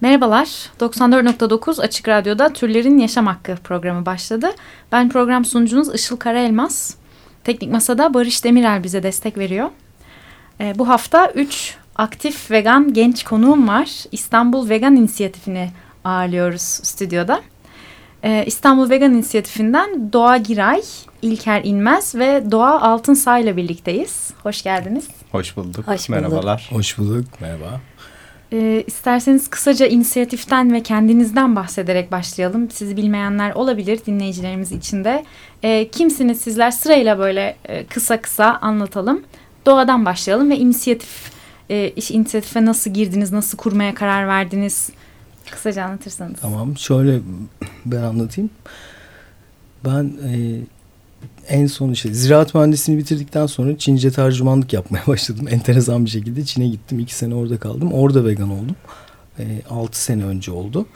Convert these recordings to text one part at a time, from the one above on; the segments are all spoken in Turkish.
Merhabalar, 94.9 Açık Radyo'da Türlerin Yaşam Hakkı programı başladı. Ben program sunucunuz Işıl Karaelmaz. Teknik Masa'da Barış Demirel bize destek veriyor. E, bu hafta 3 aktif vegan genç konuğum var. İstanbul Vegan İnisiyatifi'ni ağırlıyoruz stüdyoda. E, İstanbul Vegan İnisiyatifinden Doğa Giray, İlker İnmez ve Doğa Altınsay ile birlikteyiz. Hoş geldiniz. Hoş bulduk. Hoş bulduk. Merhabalar. Hoş bulduk. Merhaba. E, isterseniz kısaca inisiyatiften ve kendinizden bahsederek başlayalım. Sizi bilmeyenler olabilir dinleyicilerimiz için de. E, kimsiniz sizler? Sırayla böyle e, kısa kısa anlatalım. Doğadan başlayalım ve inisiyatif, e, iş inisiyatife nasıl girdiniz, nasıl kurmaya karar verdiniz? Kısaca anlatırsanız. Tamam. Şöyle ben anlatayım. Ben e, en son işte ziraat mühendisliğini bitirdikten sonra Çince tercümanlık yapmaya başladım. Enteresan bir şekilde Çin'e gittim. iki sene orada kaldım. Orada vegan oldum. E, altı sene önce oldu.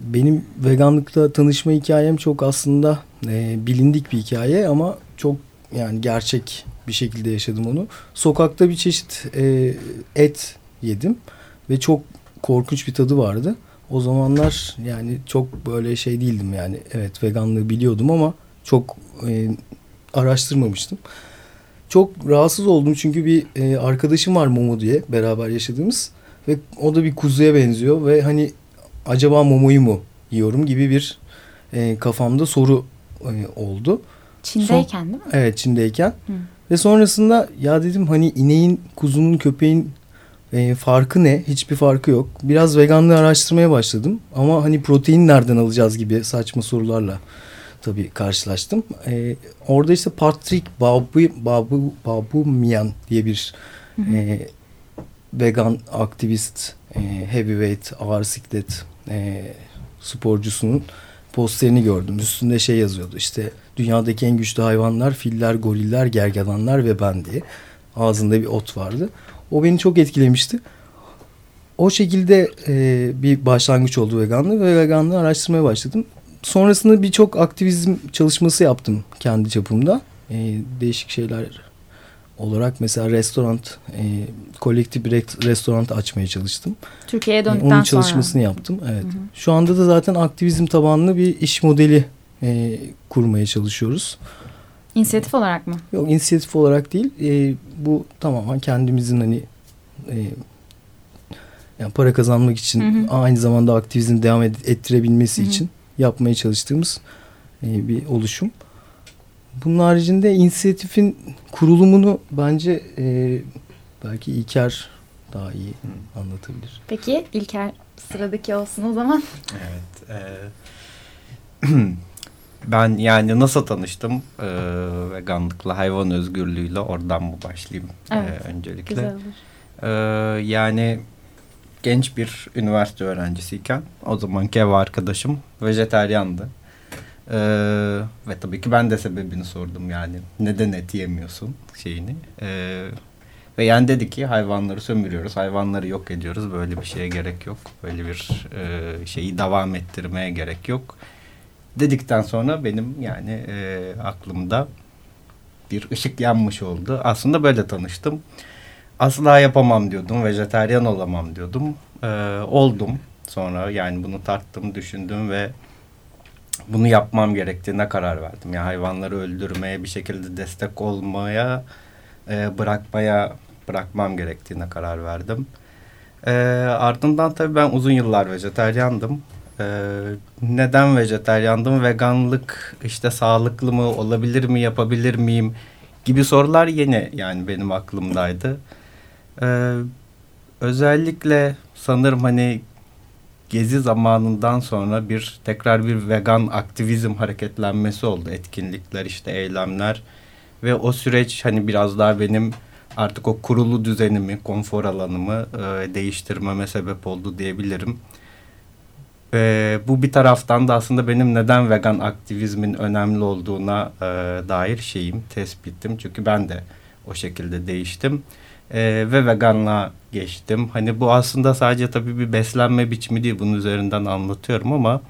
Benim veganlıkla tanışma hikayem çok aslında e, bilindik bir hikaye ama çok yani gerçek bir şekilde yaşadım onu. Sokakta bir çeşit e, et yedim ve çok korkunç bir tadı vardı. O zamanlar yani çok böyle şey değildim yani evet veganlığı biliyordum ama çok e, araştırmamıştım. Çok rahatsız oldum çünkü bir e, arkadaşım var Momo diye beraber yaşadığımız ve o da bir kuzuya benziyor ve hani acaba Momo'yu mu yiyorum gibi bir e, kafamda soru e, oldu. Çin'deyken değil mi? Evet Çin'deyken. Hı. Ve sonrasında ya dedim hani ineğin, kuzunun, köpeğin e, farkı ne? Hiçbir farkı yok. Biraz veganlığı araştırmaya başladım. Ama hani protein nereden alacağız gibi saçma sorularla tabii karşılaştım. E, orada işte Patrick Babu, Babu, Babumian diye bir e, vegan aktivist, e, heavyweight, ağır siklet e, sporcusunun posterini gördüm. Üstünde şey yazıyordu işte dünyadaki en güçlü hayvanlar filler, goriller, gergedanlar ve ben diye. Ağzında bir ot vardı. O beni çok etkilemişti. O şekilde e, bir başlangıç oldu veganlığı ve veganlığı araştırmaya başladım. Sonrasında birçok aktivizm çalışması yaptım kendi çapımda. E, değişik şeyler olarak mesela restoran, e, kolektif bir restoran açmaya çalıştım. Türkiye'ye E, döndükten Onun sonra. çalışmasını yaptım. Evet. Hı hı. Şu anda da zaten aktivizm tabanlı bir iş modeli e, kurmaya çalışıyoruz. İnisiyatif olarak mı? Yok inisiyatif olarak değil. E, bu tamamen kendimizin hani e, yani para kazanmak için Hı hı. aynı zamanda aktivizm devam ettirebilmesi Hı hı. için yapmaya çalıştığımız e, bir oluşum. Bunun haricinde inisiyatifin kurulumunu bence e, belki İlker daha iyi anlatabilir. Peki İlker sıradaki olsun o zaman. Evet. e, ben yani nasıl tanıştım e, veganlıkla, hayvan özgürlüğüyle oradan mı başlayayım e, Evet, öncelikle. Güzel olur. E, yani genç bir üniversite öğrencisiyken o zamanki ev arkadaşım vejeteryandı. E, ve tabii ki ben de sebebini sordum yani neden et yemiyorsun şeyini. E, ve yani dedi ki hayvanları sömürüyoruz, hayvanları yok ediyoruz. Böyle bir şeye gerek yok. Böyle bir e, şeyi devam ettirmeye gerek yok. Dedikten sonra benim yani e, aklımda bir ışık yanmış oldu. Aslında böyle tanıştım. Asla yapamam diyordum, vejeteryan olamam diyordum. E, oldum sonra yani bunu tarttım, düşündüm ve bunu yapmam gerektiğine karar verdim. Yani hayvanları öldürmeye bir şekilde destek olmaya e, bırakmaya bırakmam gerektiğine karar verdim. E, ardından tabii ben uzun yıllar vejeteryandım. E, neden vejeteryandım? Veganlık işte sağlıklı mı, olabilir mi, yapabilir miyim gibi sorular yeni yani benim aklımdaydı. E, özellikle sanırım hani gezi zamanından sonra bir tekrar bir vegan aktivizm hareketlenmesi oldu. Etkinlikler işte eylemler ve o süreç hani biraz daha benim artık o kurulu düzenimi, konfor alanımı e, değiştirmeme sebep oldu diyebilirim. Ve bu bir taraftan da aslında benim neden vegan aktivizmin önemli olduğuna e, dair şeyim, tespitim. Çünkü ben de o şekilde değiştim. E, ve veganlığa geçtim. Hani bu aslında sadece tabii bir beslenme biçimi değil. Bunun üzerinden anlatıyorum ama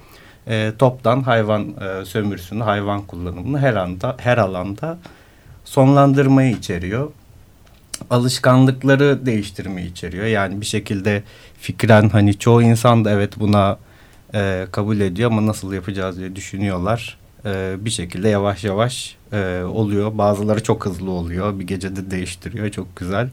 e, toptan hayvan e, sömürüsünü, hayvan kullanımını her anda, her alanda sonlandırmayı içeriyor. alışkanlıkları değiştirmeyi içeriyor. Yani bir şekilde fikren hani çoğu insan da evet buna e, kabul ediyor ama nasıl yapacağız diye düşünüyorlar. E, bir şekilde yavaş yavaş e, oluyor. Bazıları çok hızlı oluyor. Bir gecede değiştiriyor. Çok güzel.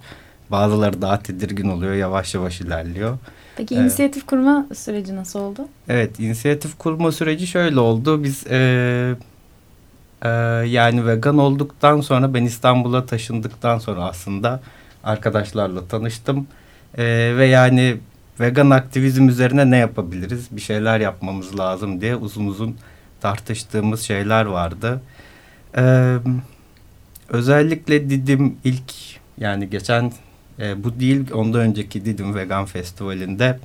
Bazıları daha tedirgin oluyor. Yavaş yavaş ilerliyor. Peki evet. inisiyatif kurma süreci nasıl oldu? Evet, inisiyatif kurma süreci şöyle oldu. Biz e, e, yani vegan olduktan sonra ben İstanbul'a taşındıktan sonra aslında arkadaşlarla tanıştım. E, ve yani vegan aktivizm üzerine ne yapabiliriz? Bir şeyler yapmamız lazım diye uzun uzun tartıştığımız şeyler vardı. E, özellikle Didim ilk yani geçen e, bu değil ondan önceki Didim Vegan Festivali'nde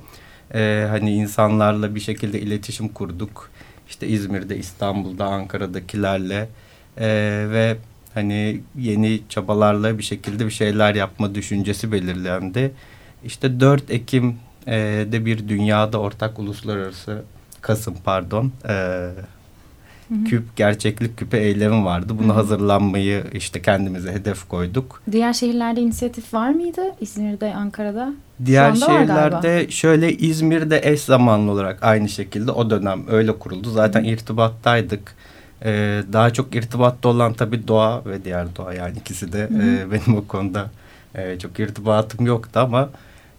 e, hani insanlarla bir şekilde iletişim kurduk. İşte İzmir'de, İstanbul'da, Ankara'dakilerle e, ve hani yeni çabalarla bir şekilde bir şeyler yapma düşüncesi belirlendi. İşte 4 Ekim'de e, bir dünyada ortak uluslararası Kasım pardon e, küp gerçeklik küpe eylemi vardı. Bunu Hı -hı. hazırlanmayı işte kendimize hedef koyduk. Diğer şehirlerde inisiyatif var mıydı? İzmir'de, Ankara'da? Diğer şehirlerde şöyle İzmir'de eş zamanlı olarak aynı şekilde o dönem öyle kuruldu. Zaten Hı -hı. irtibattaydık. Ee, daha çok irtibatta olan tabii doğa ve diğer doğa yani ikisi de Hı -hı. e, benim o konuda e, çok irtibatım yoktu ama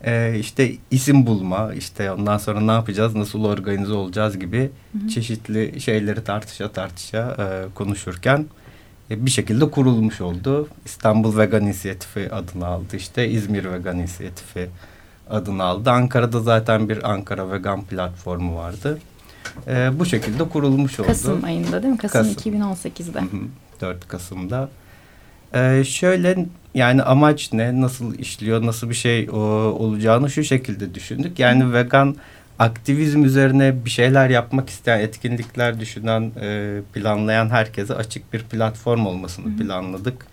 e, işte isim bulma, işte ondan sonra ne yapacağız, nasıl organize olacağız gibi hı hı. çeşitli şeyleri tartışa tartışa e, konuşurken e, bir şekilde kurulmuş oldu. İstanbul Vegan İnisiyatifi adını aldı işte İzmir Vegan İnisiyatifi adını aldı. Ankara'da zaten bir Ankara Vegan platformu vardı. E, bu şekilde kurulmuş oldu. Kasım ayında değil mi? Kasım, Kasım. 2018'de. Hı hı, 4 Kasım'da. Ee, şöyle yani amaç ne, nasıl işliyor, nasıl bir şey o, olacağını şu şekilde düşündük. Yani vegan aktivizm üzerine bir şeyler yapmak isteyen, etkinlikler düşünen, e, planlayan herkese açık bir platform olmasını Hı. planladık.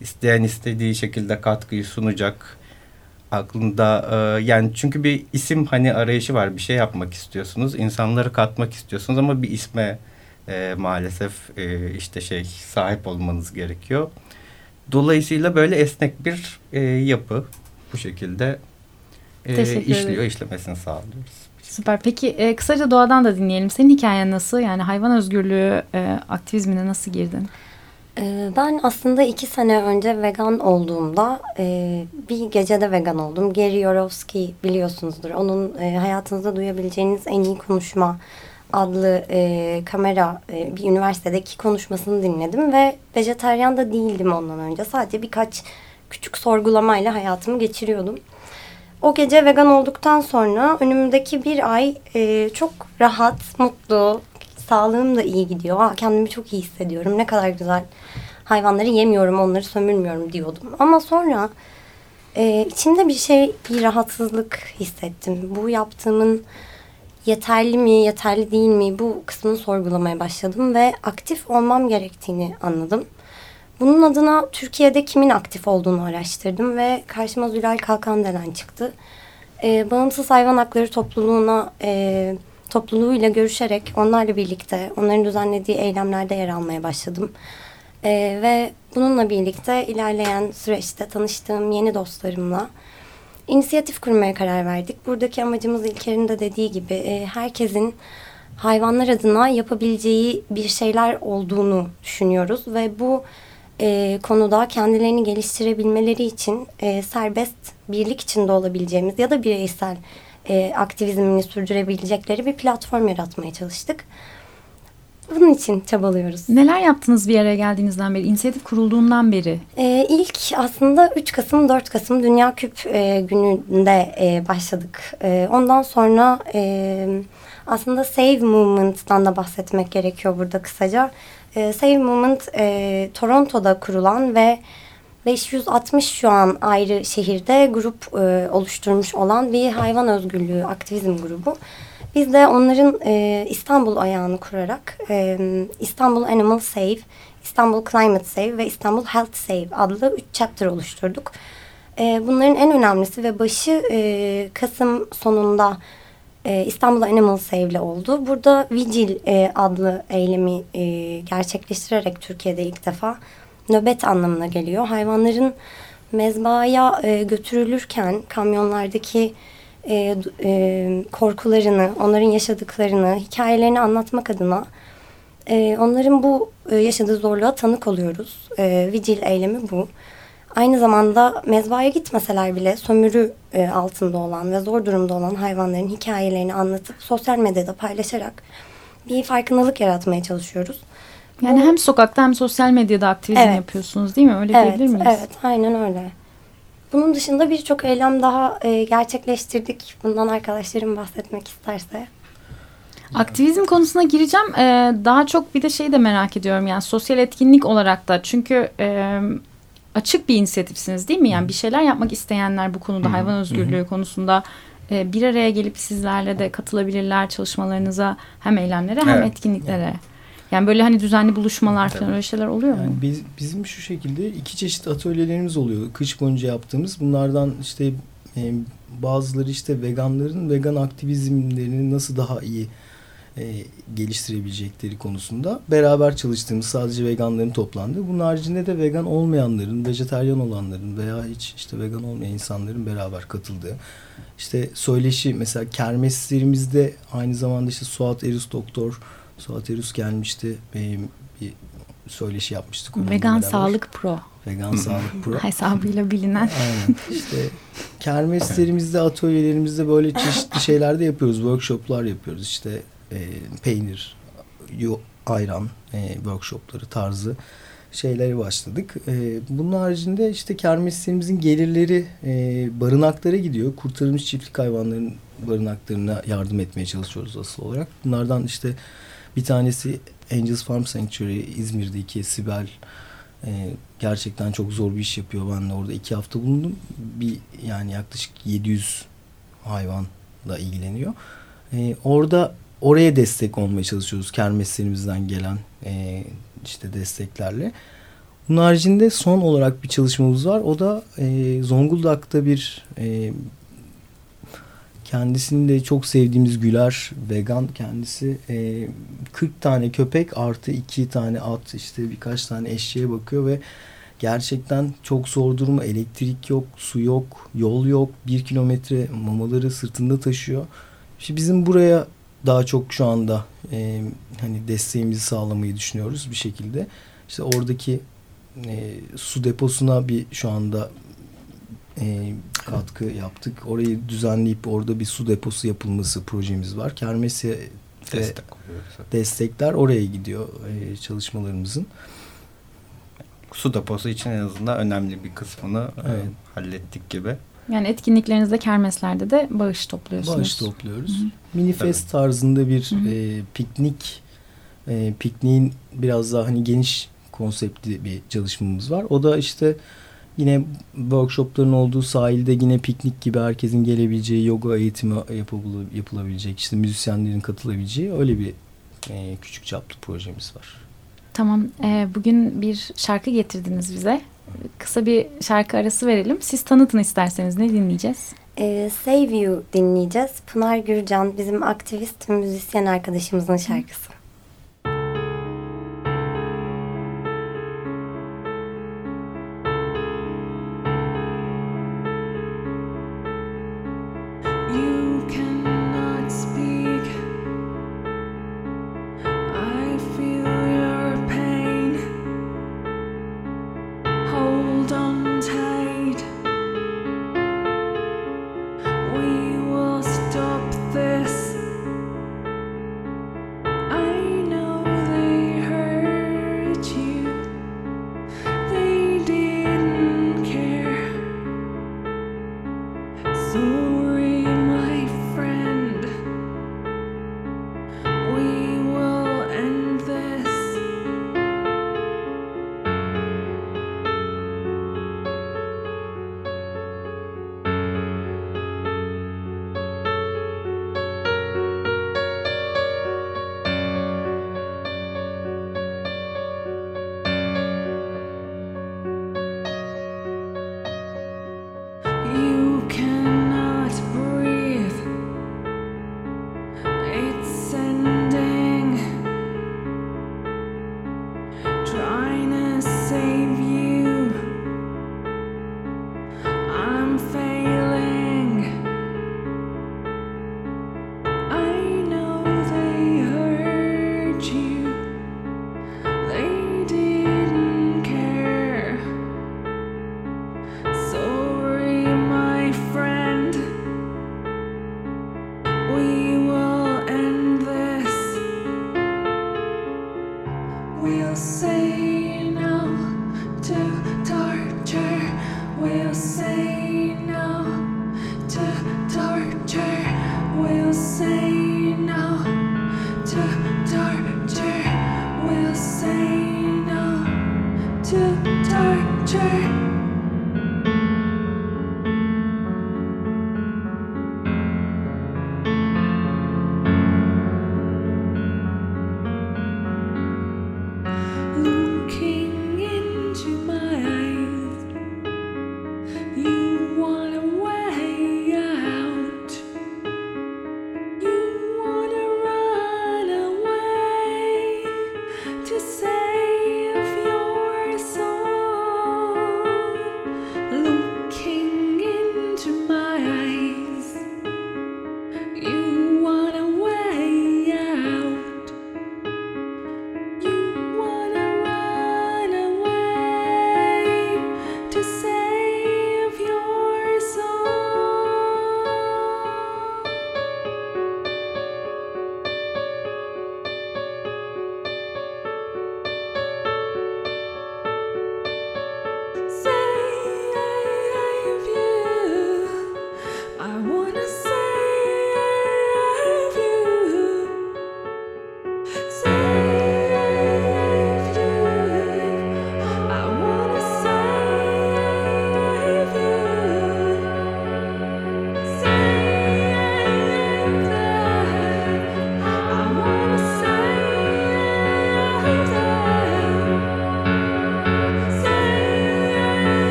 İsteyen istediği şekilde katkıyı sunacak. Aklında e, yani çünkü bir isim hani arayışı var. Bir şey yapmak istiyorsunuz, insanları katmak istiyorsunuz ama bir isme e, maalesef e, işte şey sahip olmanız gerekiyor. Dolayısıyla böyle esnek bir e, yapı bu şekilde e, işliyor, işlemesini sağlıyoruz. Süper. Peki e, kısaca doğadan da dinleyelim. Senin hikayen nasıl? Yani hayvan özgürlüğü e, aktivizmine nasıl girdin? E, ben aslında iki sene önce vegan olduğumda e, bir gecede vegan oldum. Gary Yourofsky biliyorsunuzdur. Onun e, hayatınızda duyabileceğiniz en iyi konuşma adlı e, kamera e, bir üniversitedeki konuşmasını dinledim ve vejeteryan da değildim ondan önce. Sadece birkaç küçük sorgulamayla hayatımı geçiriyordum. O gece vegan olduktan sonra önümdeki bir ay e, çok rahat, mutlu, sağlığım da iyi gidiyor. kendimi çok iyi hissediyorum. Ne kadar güzel hayvanları yemiyorum, onları sömürmüyorum diyordum. Ama sonra e, içimde bir şey, bir rahatsızlık hissettim. Bu yaptığımın yeterli mi, yeterli değil mi bu kısmını sorgulamaya başladım ve aktif olmam gerektiğini anladım. Bunun adına Türkiye'de kimin aktif olduğunu araştırdım ve karşıma Zülal Kalkandelen çıktı. Ee, bağımsız hayvan hakları topluluğuna e, topluluğuyla görüşerek onlarla birlikte onların düzenlediği eylemlerde yer almaya başladım. Ee, ve bununla birlikte ilerleyen süreçte tanıştığım yeni dostlarımla inisiyatif kurmaya karar verdik. Buradaki amacımız İlker'in de dediği gibi e, herkesin hayvanlar adına yapabileceği bir şeyler olduğunu düşünüyoruz ve bu e, konuda kendilerini geliştirebilmeleri için e, serbest birlik içinde olabileceğimiz ya da bireysel e, aktivizmini sürdürebilecekleri bir platform yaratmaya çalıştık. Bunun için çabalıyoruz. Neler yaptınız bir araya geldiğinizden beri, inisiyatif kurulduğundan beri? Ee, ilk aslında 3 Kasım, 4 Kasım Dünya Küp e, gününde e, başladık. E, ondan sonra e, aslında Save Movement'tan da bahsetmek gerekiyor burada kısaca. E, Save Movement e, Toronto'da kurulan ve 560 şu an ayrı şehirde grup e, oluşturmuş olan bir hayvan özgürlüğü aktivizm grubu. Biz de onların e, İstanbul ayağını kurarak e, İstanbul Animal Save, İstanbul Climate Save ve İstanbul Health Save adlı üç chapter oluşturduk. E, bunların en önemlisi ve başı e, Kasım sonunda e, İstanbul Animal Save ile oldu. Burada Vigil e, adlı eylemi e, gerçekleştirerek Türkiye'de ilk defa nöbet anlamına geliyor. Hayvanların mezbahaya e, götürülürken kamyonlardaki e, e, korkularını, onların yaşadıklarını, hikayelerini anlatmak adına e, onların bu e, yaşadığı zorluğa tanık oluyoruz. E, vigil eylemi bu. Aynı zamanda mezbahaya gitmeseler bile sömürü e, altında olan ve zor durumda olan hayvanların hikayelerini anlatıp sosyal medyada paylaşarak bir farkındalık yaratmaya çalışıyoruz. Yani Bu, hem sokakta hem sosyal medyada aktivizm evet. yapıyorsunuz değil mi? Öyle evet, diyebilir miyiz? Evet, aynen öyle. Bunun dışında birçok eylem daha e, gerçekleştirdik. Bundan arkadaşlarım bahsetmek isterse. Aktivizm konusuna gireceğim. Ee, daha çok bir de şeyi de merak ediyorum. Yani sosyal etkinlik olarak da. Çünkü e, açık bir inisiyatifsiniz değil mi? Yani bir şeyler yapmak isteyenler bu konuda hayvan özgürlüğü konusunda e, bir araya gelip sizlerle de katılabilirler çalışmalarınıza hem eylemlere hem evet. etkinliklere. Yani böyle hani düzenli buluşmalar falan öyle şeyler oluyor yani mu? Biz, bizim şu şekilde iki çeşit atölyelerimiz oluyor. Kış boyunca yaptığımız. Bunlardan işte e, bazıları işte veganların vegan aktivizmlerini nasıl daha iyi e, geliştirebilecekleri konusunda beraber çalıştığımız sadece veganların toplandığı. Bunun haricinde de vegan olmayanların, vejeteryan olanların veya hiç işte vegan olmayan insanların beraber katıldığı. İşte söyleşi mesela kermeslerimizde aynı zamanda işte Suat Erus Doktor, Suat Erus gelmişti. Benim bir söyleşi yapmıştık. Vegan beraber. Sağlık Pro. Vegan Sağlık Pro. Hesabıyla bilinen. Aynen. İşte kermeslerimizde, atölyelerimizde böyle çeşitli şeyler de yapıyoruz. Workshoplar yapıyoruz. İşte e, peynir, yo, ayran e, workshopları tarzı şeyleri başladık. E, bunun haricinde işte kermeslerimizin gelirleri e, barınaklara gidiyor. Kurtarılmış çiftlik hayvanların barınaklarına yardım etmeye çalışıyoruz asıl olarak. Bunlardan işte bir tanesi Angels Farm Sanctuary İzmir'deki Sibel e, gerçekten çok zor bir iş yapıyor. Ben de orada iki hafta bulundum. Bir yani yaklaşık 700 hayvanla ilgileniyor. E, orada oraya destek olmaya çalışıyoruz kermeslerimizden gelen e, işte desteklerle. Bunun haricinde son olarak bir çalışmamız var. O da e, Zonguldak'ta bir e, kendisini de çok sevdiğimiz Güler vegan kendisi e, 40 tane köpek artı 2 tane at işte birkaç tane eşeğe bakıyor ve gerçekten çok zor durumu elektrik yok su yok yol yok bir kilometre mamaları sırtında taşıyor. İşte bizim buraya daha çok şu anda e, hani desteğimizi sağlamayı düşünüyoruz bir şekilde. İşte oradaki e, su deposuna bir şu anda e, katkı yaptık. Orayı düzenleyip orada bir su deposu yapılması projemiz var. Kermes'e Destek destekler oraya gidiyor e, çalışmalarımızın. Su deposu için en azından önemli bir kısmını e, evet. e, hallettik gibi. Yani etkinliklerinizde, kermeslerde de bağış topluyorsunuz. Bağış topluyoruz. Hı -hı. Minifest tarzında bir E, piknik, e, pikniğin biraz daha hani geniş konseptli bir çalışmamız var. O da işte yine workshopların olduğu sahilde yine piknik gibi herkesin gelebileceği, yoga eğitimi yapılabilecek, işte müzisyenlerin katılabileceği öyle bir e, küçük çaplı projemiz var. Tamam, e, bugün bir şarkı getirdiniz bize kısa bir şarkı arası verelim. Siz tanıtın isterseniz ne dinleyeceğiz? Ee, Save You dinleyeceğiz. Pınar Gürcan bizim aktivist müzisyen arkadaşımızın şarkısı. we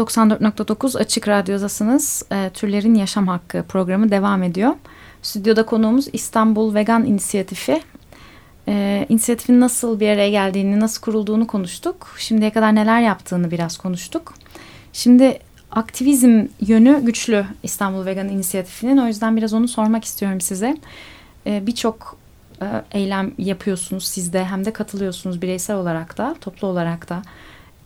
94.9 Açık Radyo'dasınız. E, Türlerin Yaşam Hakkı programı devam ediyor. Stüdyoda konuğumuz İstanbul Vegan İnisiyatifi. E, inisiyatifin nasıl bir araya geldiğini, nasıl kurulduğunu konuştuk. Şimdiye kadar neler yaptığını biraz konuştuk. Şimdi aktivizm yönü güçlü İstanbul Vegan İnisiyatifi'nin. O yüzden biraz onu sormak istiyorum size. E, Birçok eylem yapıyorsunuz siz de hem de katılıyorsunuz bireysel olarak da, toplu olarak da.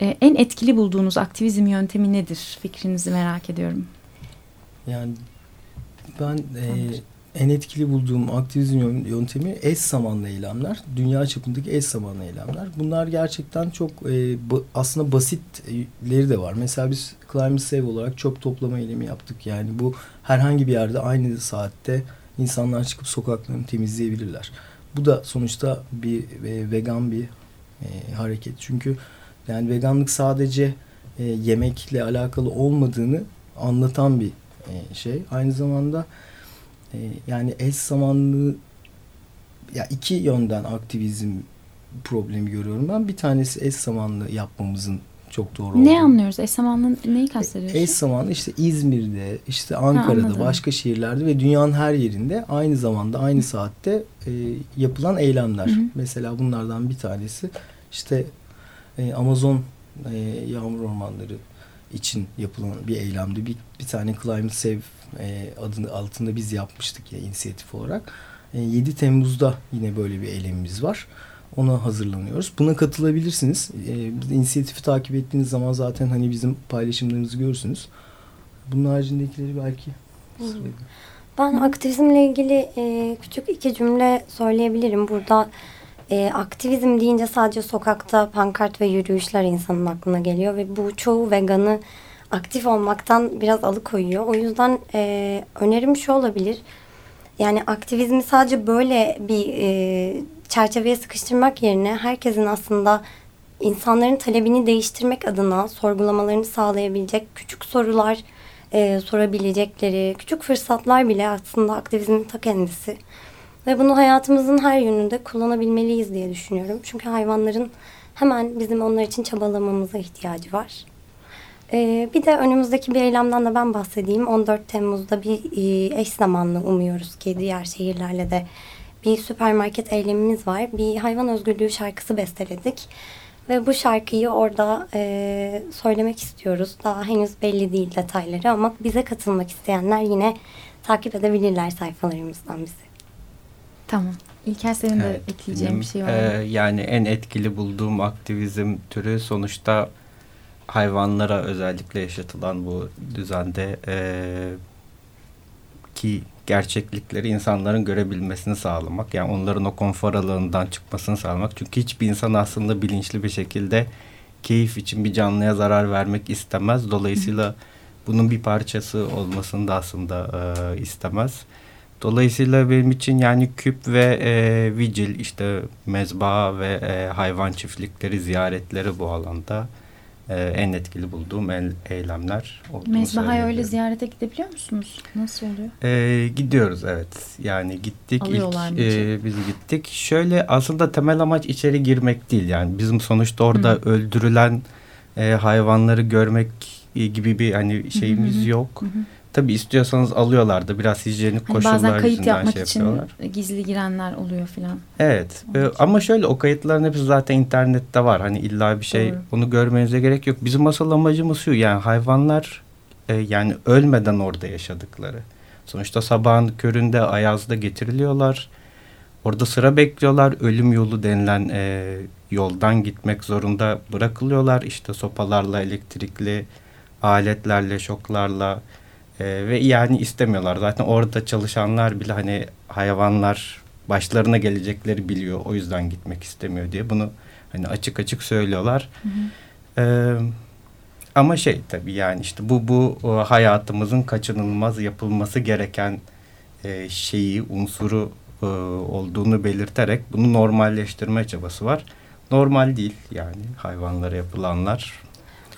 E, en etkili bulduğunuz aktivizm yöntemi nedir? Fikrinizi merak ediyorum. Yani ben e, en etkili bulduğum aktivizm yöntemi eş zamanlı eylemler. Dünya çapındaki eş zamanlı eylemler. Bunlar gerçekten çok e, ba, aslında basitleri de var. Mesela biz Climate Save olarak çöp toplama eylemi yaptık. Yani bu herhangi bir yerde aynı saatte insanlar çıkıp sokaklarını temizleyebilirler. Bu da sonuçta bir e, vegan bir e, hareket. Çünkü yani veganlık sadece e, yemekle alakalı olmadığını anlatan bir e, şey. Aynı zamanda e, yani eş zamanlı ya iki yönden aktivizm problemi görüyorum ben. Bir tanesi eş zamanlı yapmamızın çok doğru olduğu. Ne anlıyoruz? Eş zamanlı neyi kastediyorsun? Eş zamanlı işte İzmir'de, işte Ankara'da, ha, başka şehirlerde ve dünyanın her yerinde aynı zamanda aynı saatte e, yapılan eylemler. Hı. Mesela bunlardan bir tanesi işte e, Amazon e, yağmur ormanları için yapılan bir eylemdi. Bir, bir tane Climate Save e, adını altında biz yapmıştık ya inisiyatif olarak. E, 7 Temmuz'da yine böyle bir eylemimiz var. Ona hazırlanıyoruz. Buna katılabilirsiniz. E, inisiyatifi takip ettiğiniz zaman zaten hani bizim paylaşımlarımızı görürsünüz. Bunun haricindekileri belki Ben aktivizmle ilgili e, küçük iki cümle söyleyebilirim. Burada e, aktivizm deyince sadece sokakta pankart ve yürüyüşler insanın aklına geliyor ve bu çoğu veganı aktif olmaktan biraz alıkoyuyor. O yüzden e, önerim şu olabilir. Yani aktivizmi sadece böyle bir e, çerçeveye sıkıştırmak yerine herkesin aslında insanların talebini değiştirmek adına sorgulamalarını sağlayabilecek küçük sorular e, sorabilecekleri küçük fırsatlar bile aslında aktivizmin ta kendisi. Ve bunu hayatımızın her yönünde kullanabilmeliyiz diye düşünüyorum. Çünkü hayvanların hemen bizim onlar için çabalamamıza ihtiyacı var. Ee, bir de önümüzdeki bir eylemden de ben bahsedeyim. 14 Temmuz'da bir e, eş zamanlı umuyoruz ki diğer şehirlerle de bir süpermarket eylemimiz var. Bir hayvan özgürlüğü şarkısı besteledik. Ve bu şarkıyı orada e, söylemek istiyoruz. Daha henüz belli değil detayları ama bize katılmak isteyenler yine takip edebilirler sayfalarımızdan bizi. Tamam. İlker senin de ekleyeceğin bir şey var mı? E, yani en etkili bulduğum aktivizm türü sonuçta hayvanlara özellikle yaşatılan bu düzende e, ki gerçeklikleri insanların görebilmesini sağlamak. Yani onların o konfor alanından çıkmasını sağlamak. Çünkü hiçbir insan aslında bilinçli bir şekilde keyif için bir canlıya zarar vermek istemez. Dolayısıyla bunun bir parçası olmasını da aslında e, istemez. Dolayısıyla benim için yani küp ve e, vigil işte mezba ve e, hayvan çiftlikleri ziyaretleri bu alanda e, en etkili bulduğum el, eylemler olduğunu Mezbaha'ya öyle ziyarete gidebiliyor musunuz? Nasıl oluyor? E, gidiyoruz evet. Yani gittik Alıyorlar ilk e, biz gittik. Şöyle aslında temel amaç içeri girmek değil yani bizim sonuçta orada Hı. öldürülen e, hayvanları görmek gibi bir hani şeyimiz Hı-hı. yok. Hı-hı. Tabii istiyorsanız alıyorlar da biraz hijyenik hani koşullar bazen kayıt yapmak şey için gizli girenler oluyor filan. Evet e, ama şöyle o kayıtların hepsi zaten internette var. Hani illa bir şey Doğru. onu görmenize gerek yok. Bizim asıl amacımız şu yani hayvanlar e, yani ölmeden orada yaşadıkları. Sonuçta sabahın köründe Ayaz'da getiriliyorlar. Orada sıra bekliyorlar. Ölüm yolu denilen e, yoldan gitmek zorunda bırakılıyorlar. İşte sopalarla, elektrikli aletlerle, şoklarla e, ve yani istemiyorlar. Zaten orada çalışanlar bile hani hayvanlar başlarına gelecekleri biliyor. O yüzden gitmek istemiyor diye bunu hani açık açık söylüyorlar. Hı hı. E, ama şey tabii yani işte bu bu hayatımızın kaçınılmaz yapılması gereken e, şeyi, unsuru e, olduğunu belirterek bunu normalleştirme çabası var. Normal değil yani hayvanlara yapılanlar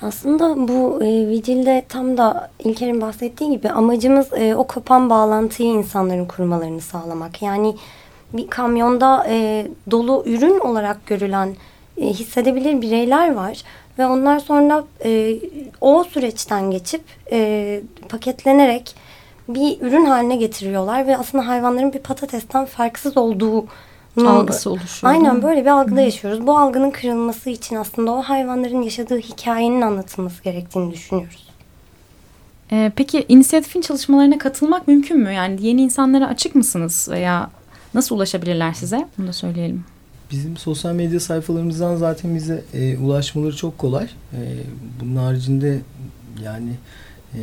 aslında bu e, Vigil'de tam da İlker'in bahsettiği gibi amacımız e, o kopan bağlantıyı insanların kurmalarını sağlamak. Yani bir kamyonda e, dolu ürün olarak görülen e, hissedebilir bireyler var. Ve onlar sonra e, o süreçten geçip e, paketlenerek bir ürün haline getiriyorlar. Ve aslında hayvanların bir patatesten farksız olduğu algısı oluşuyor. Aynen böyle bir algıda Hı. yaşıyoruz. Bu algının kırılması için aslında o hayvanların yaşadığı hikayenin anlatılması gerektiğini düşünüyoruz. Ee, peki inisiyatifin çalışmalarına katılmak mümkün mü? Yani yeni insanlara açık mısınız veya nasıl ulaşabilirler size? Bunu da söyleyelim. Bizim sosyal medya sayfalarımızdan zaten bize e, ulaşmaları çok kolay. E, bunun haricinde yani e,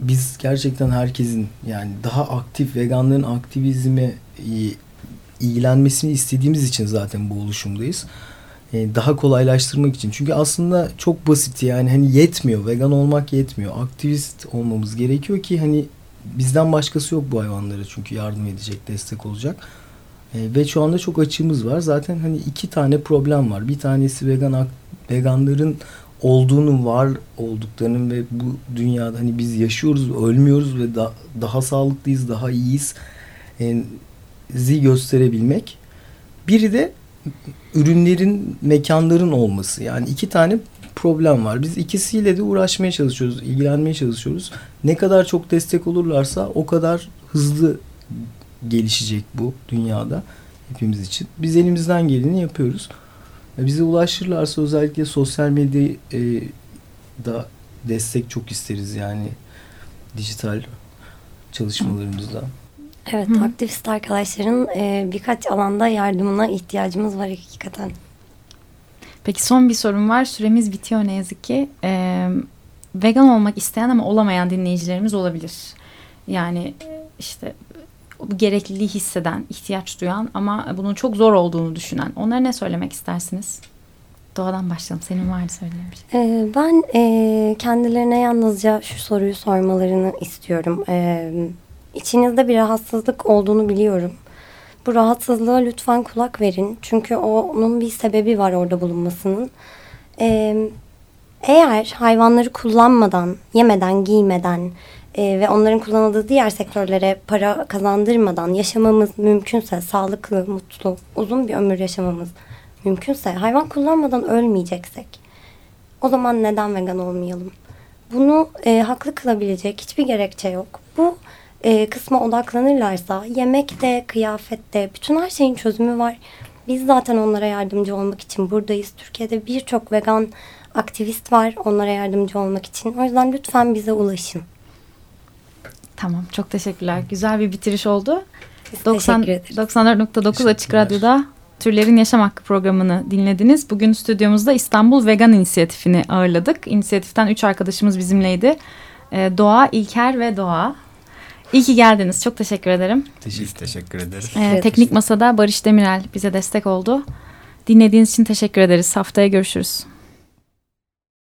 biz gerçekten herkesin yani daha aktif veganların aktivizme ilgilenmesini istediğimiz için zaten bu oluşumdayız. Ee, daha kolaylaştırmak için. Çünkü aslında çok basit yani hani yetmiyor. Vegan olmak yetmiyor. Aktivist olmamız gerekiyor ki hani bizden başkası yok bu hayvanlara çünkü yardım edecek, destek olacak. E, ve şu anda çok açığımız var. Zaten hani iki tane problem var. Bir tanesi vegan veganların olduğunun var olduklarının ve bu dünyada hani biz yaşıyoruz, ölmüyoruz ve da, daha sağlıklıyız, daha iyiyiz. Yani zi gösterebilmek. Biri de ürünlerin, mekanların olması. Yani iki tane problem var. Biz ikisiyle de uğraşmaya çalışıyoruz, ilgilenmeye çalışıyoruz. Ne kadar çok destek olurlarsa o kadar hızlı gelişecek bu dünyada hepimiz için. Biz elimizden geleni yapıyoruz. Bize ulaşırlarsa özellikle sosyal medya e, da destek çok isteriz yani dijital çalışmalarımızda. Evet, Hı. aktivist arkadaşların e, birkaç alanda yardımına ihtiyacımız var hakikaten. Peki son bir sorum var. Süremiz bitiyor ne yazık ki. E, vegan olmak isteyen ama olamayan dinleyicilerimiz olabilir. Yani işte gerekliliği hisseden, ihtiyaç duyan ama bunun çok zor olduğunu düşünen. Onlara ne söylemek istersiniz? Doğadan başlayalım. Senin vardı söyleyeceğin bir şey. Ee, ben e, kendilerine yalnızca şu soruyu sormalarını istiyorum. Ee, İçinizde bir rahatsızlık olduğunu biliyorum. Bu rahatsızlığa lütfen kulak verin. Çünkü onun bir sebebi var orada bulunmasının. Ee, eğer hayvanları kullanmadan, yemeden, giymeden e, ve onların kullanıldığı diğer sektörlere para kazandırmadan yaşamamız mümkünse, sağlıklı, mutlu, uzun bir ömür yaşamamız mümkünse, hayvan kullanmadan ölmeyeceksek, o zaman neden vegan olmayalım? Bunu e, haklı kılabilecek hiçbir gerekçe yok. Bu e, kısma odaklanırlarsa yemekte, kıyafette bütün her şeyin çözümü var. Biz zaten onlara yardımcı olmak için buradayız. Türkiye'de birçok vegan aktivist var onlara yardımcı olmak için. O yüzden lütfen bize ulaşın. Tamam çok teşekkürler. Güzel bir bitiriş oldu. Biz 90 teşekkür ederiz. 94.9 Açık. Radyo'da Türlerin Yaşam Hakkı programını dinlediniz. Bugün stüdyomuzda İstanbul Vegan İnisiyatifini ağırladık. İnisiyatiften üç arkadaşımız bizimleydi. Ee, Doğa, İlker ve Doğa. İyi ki geldiniz. Çok teşekkür ederim. Biz teşekkür ederiz. Ee. Teknik Masa'da Barış Demirel bize destek oldu. Dinlediğiniz için teşekkür ederiz. Haftaya görüşürüz.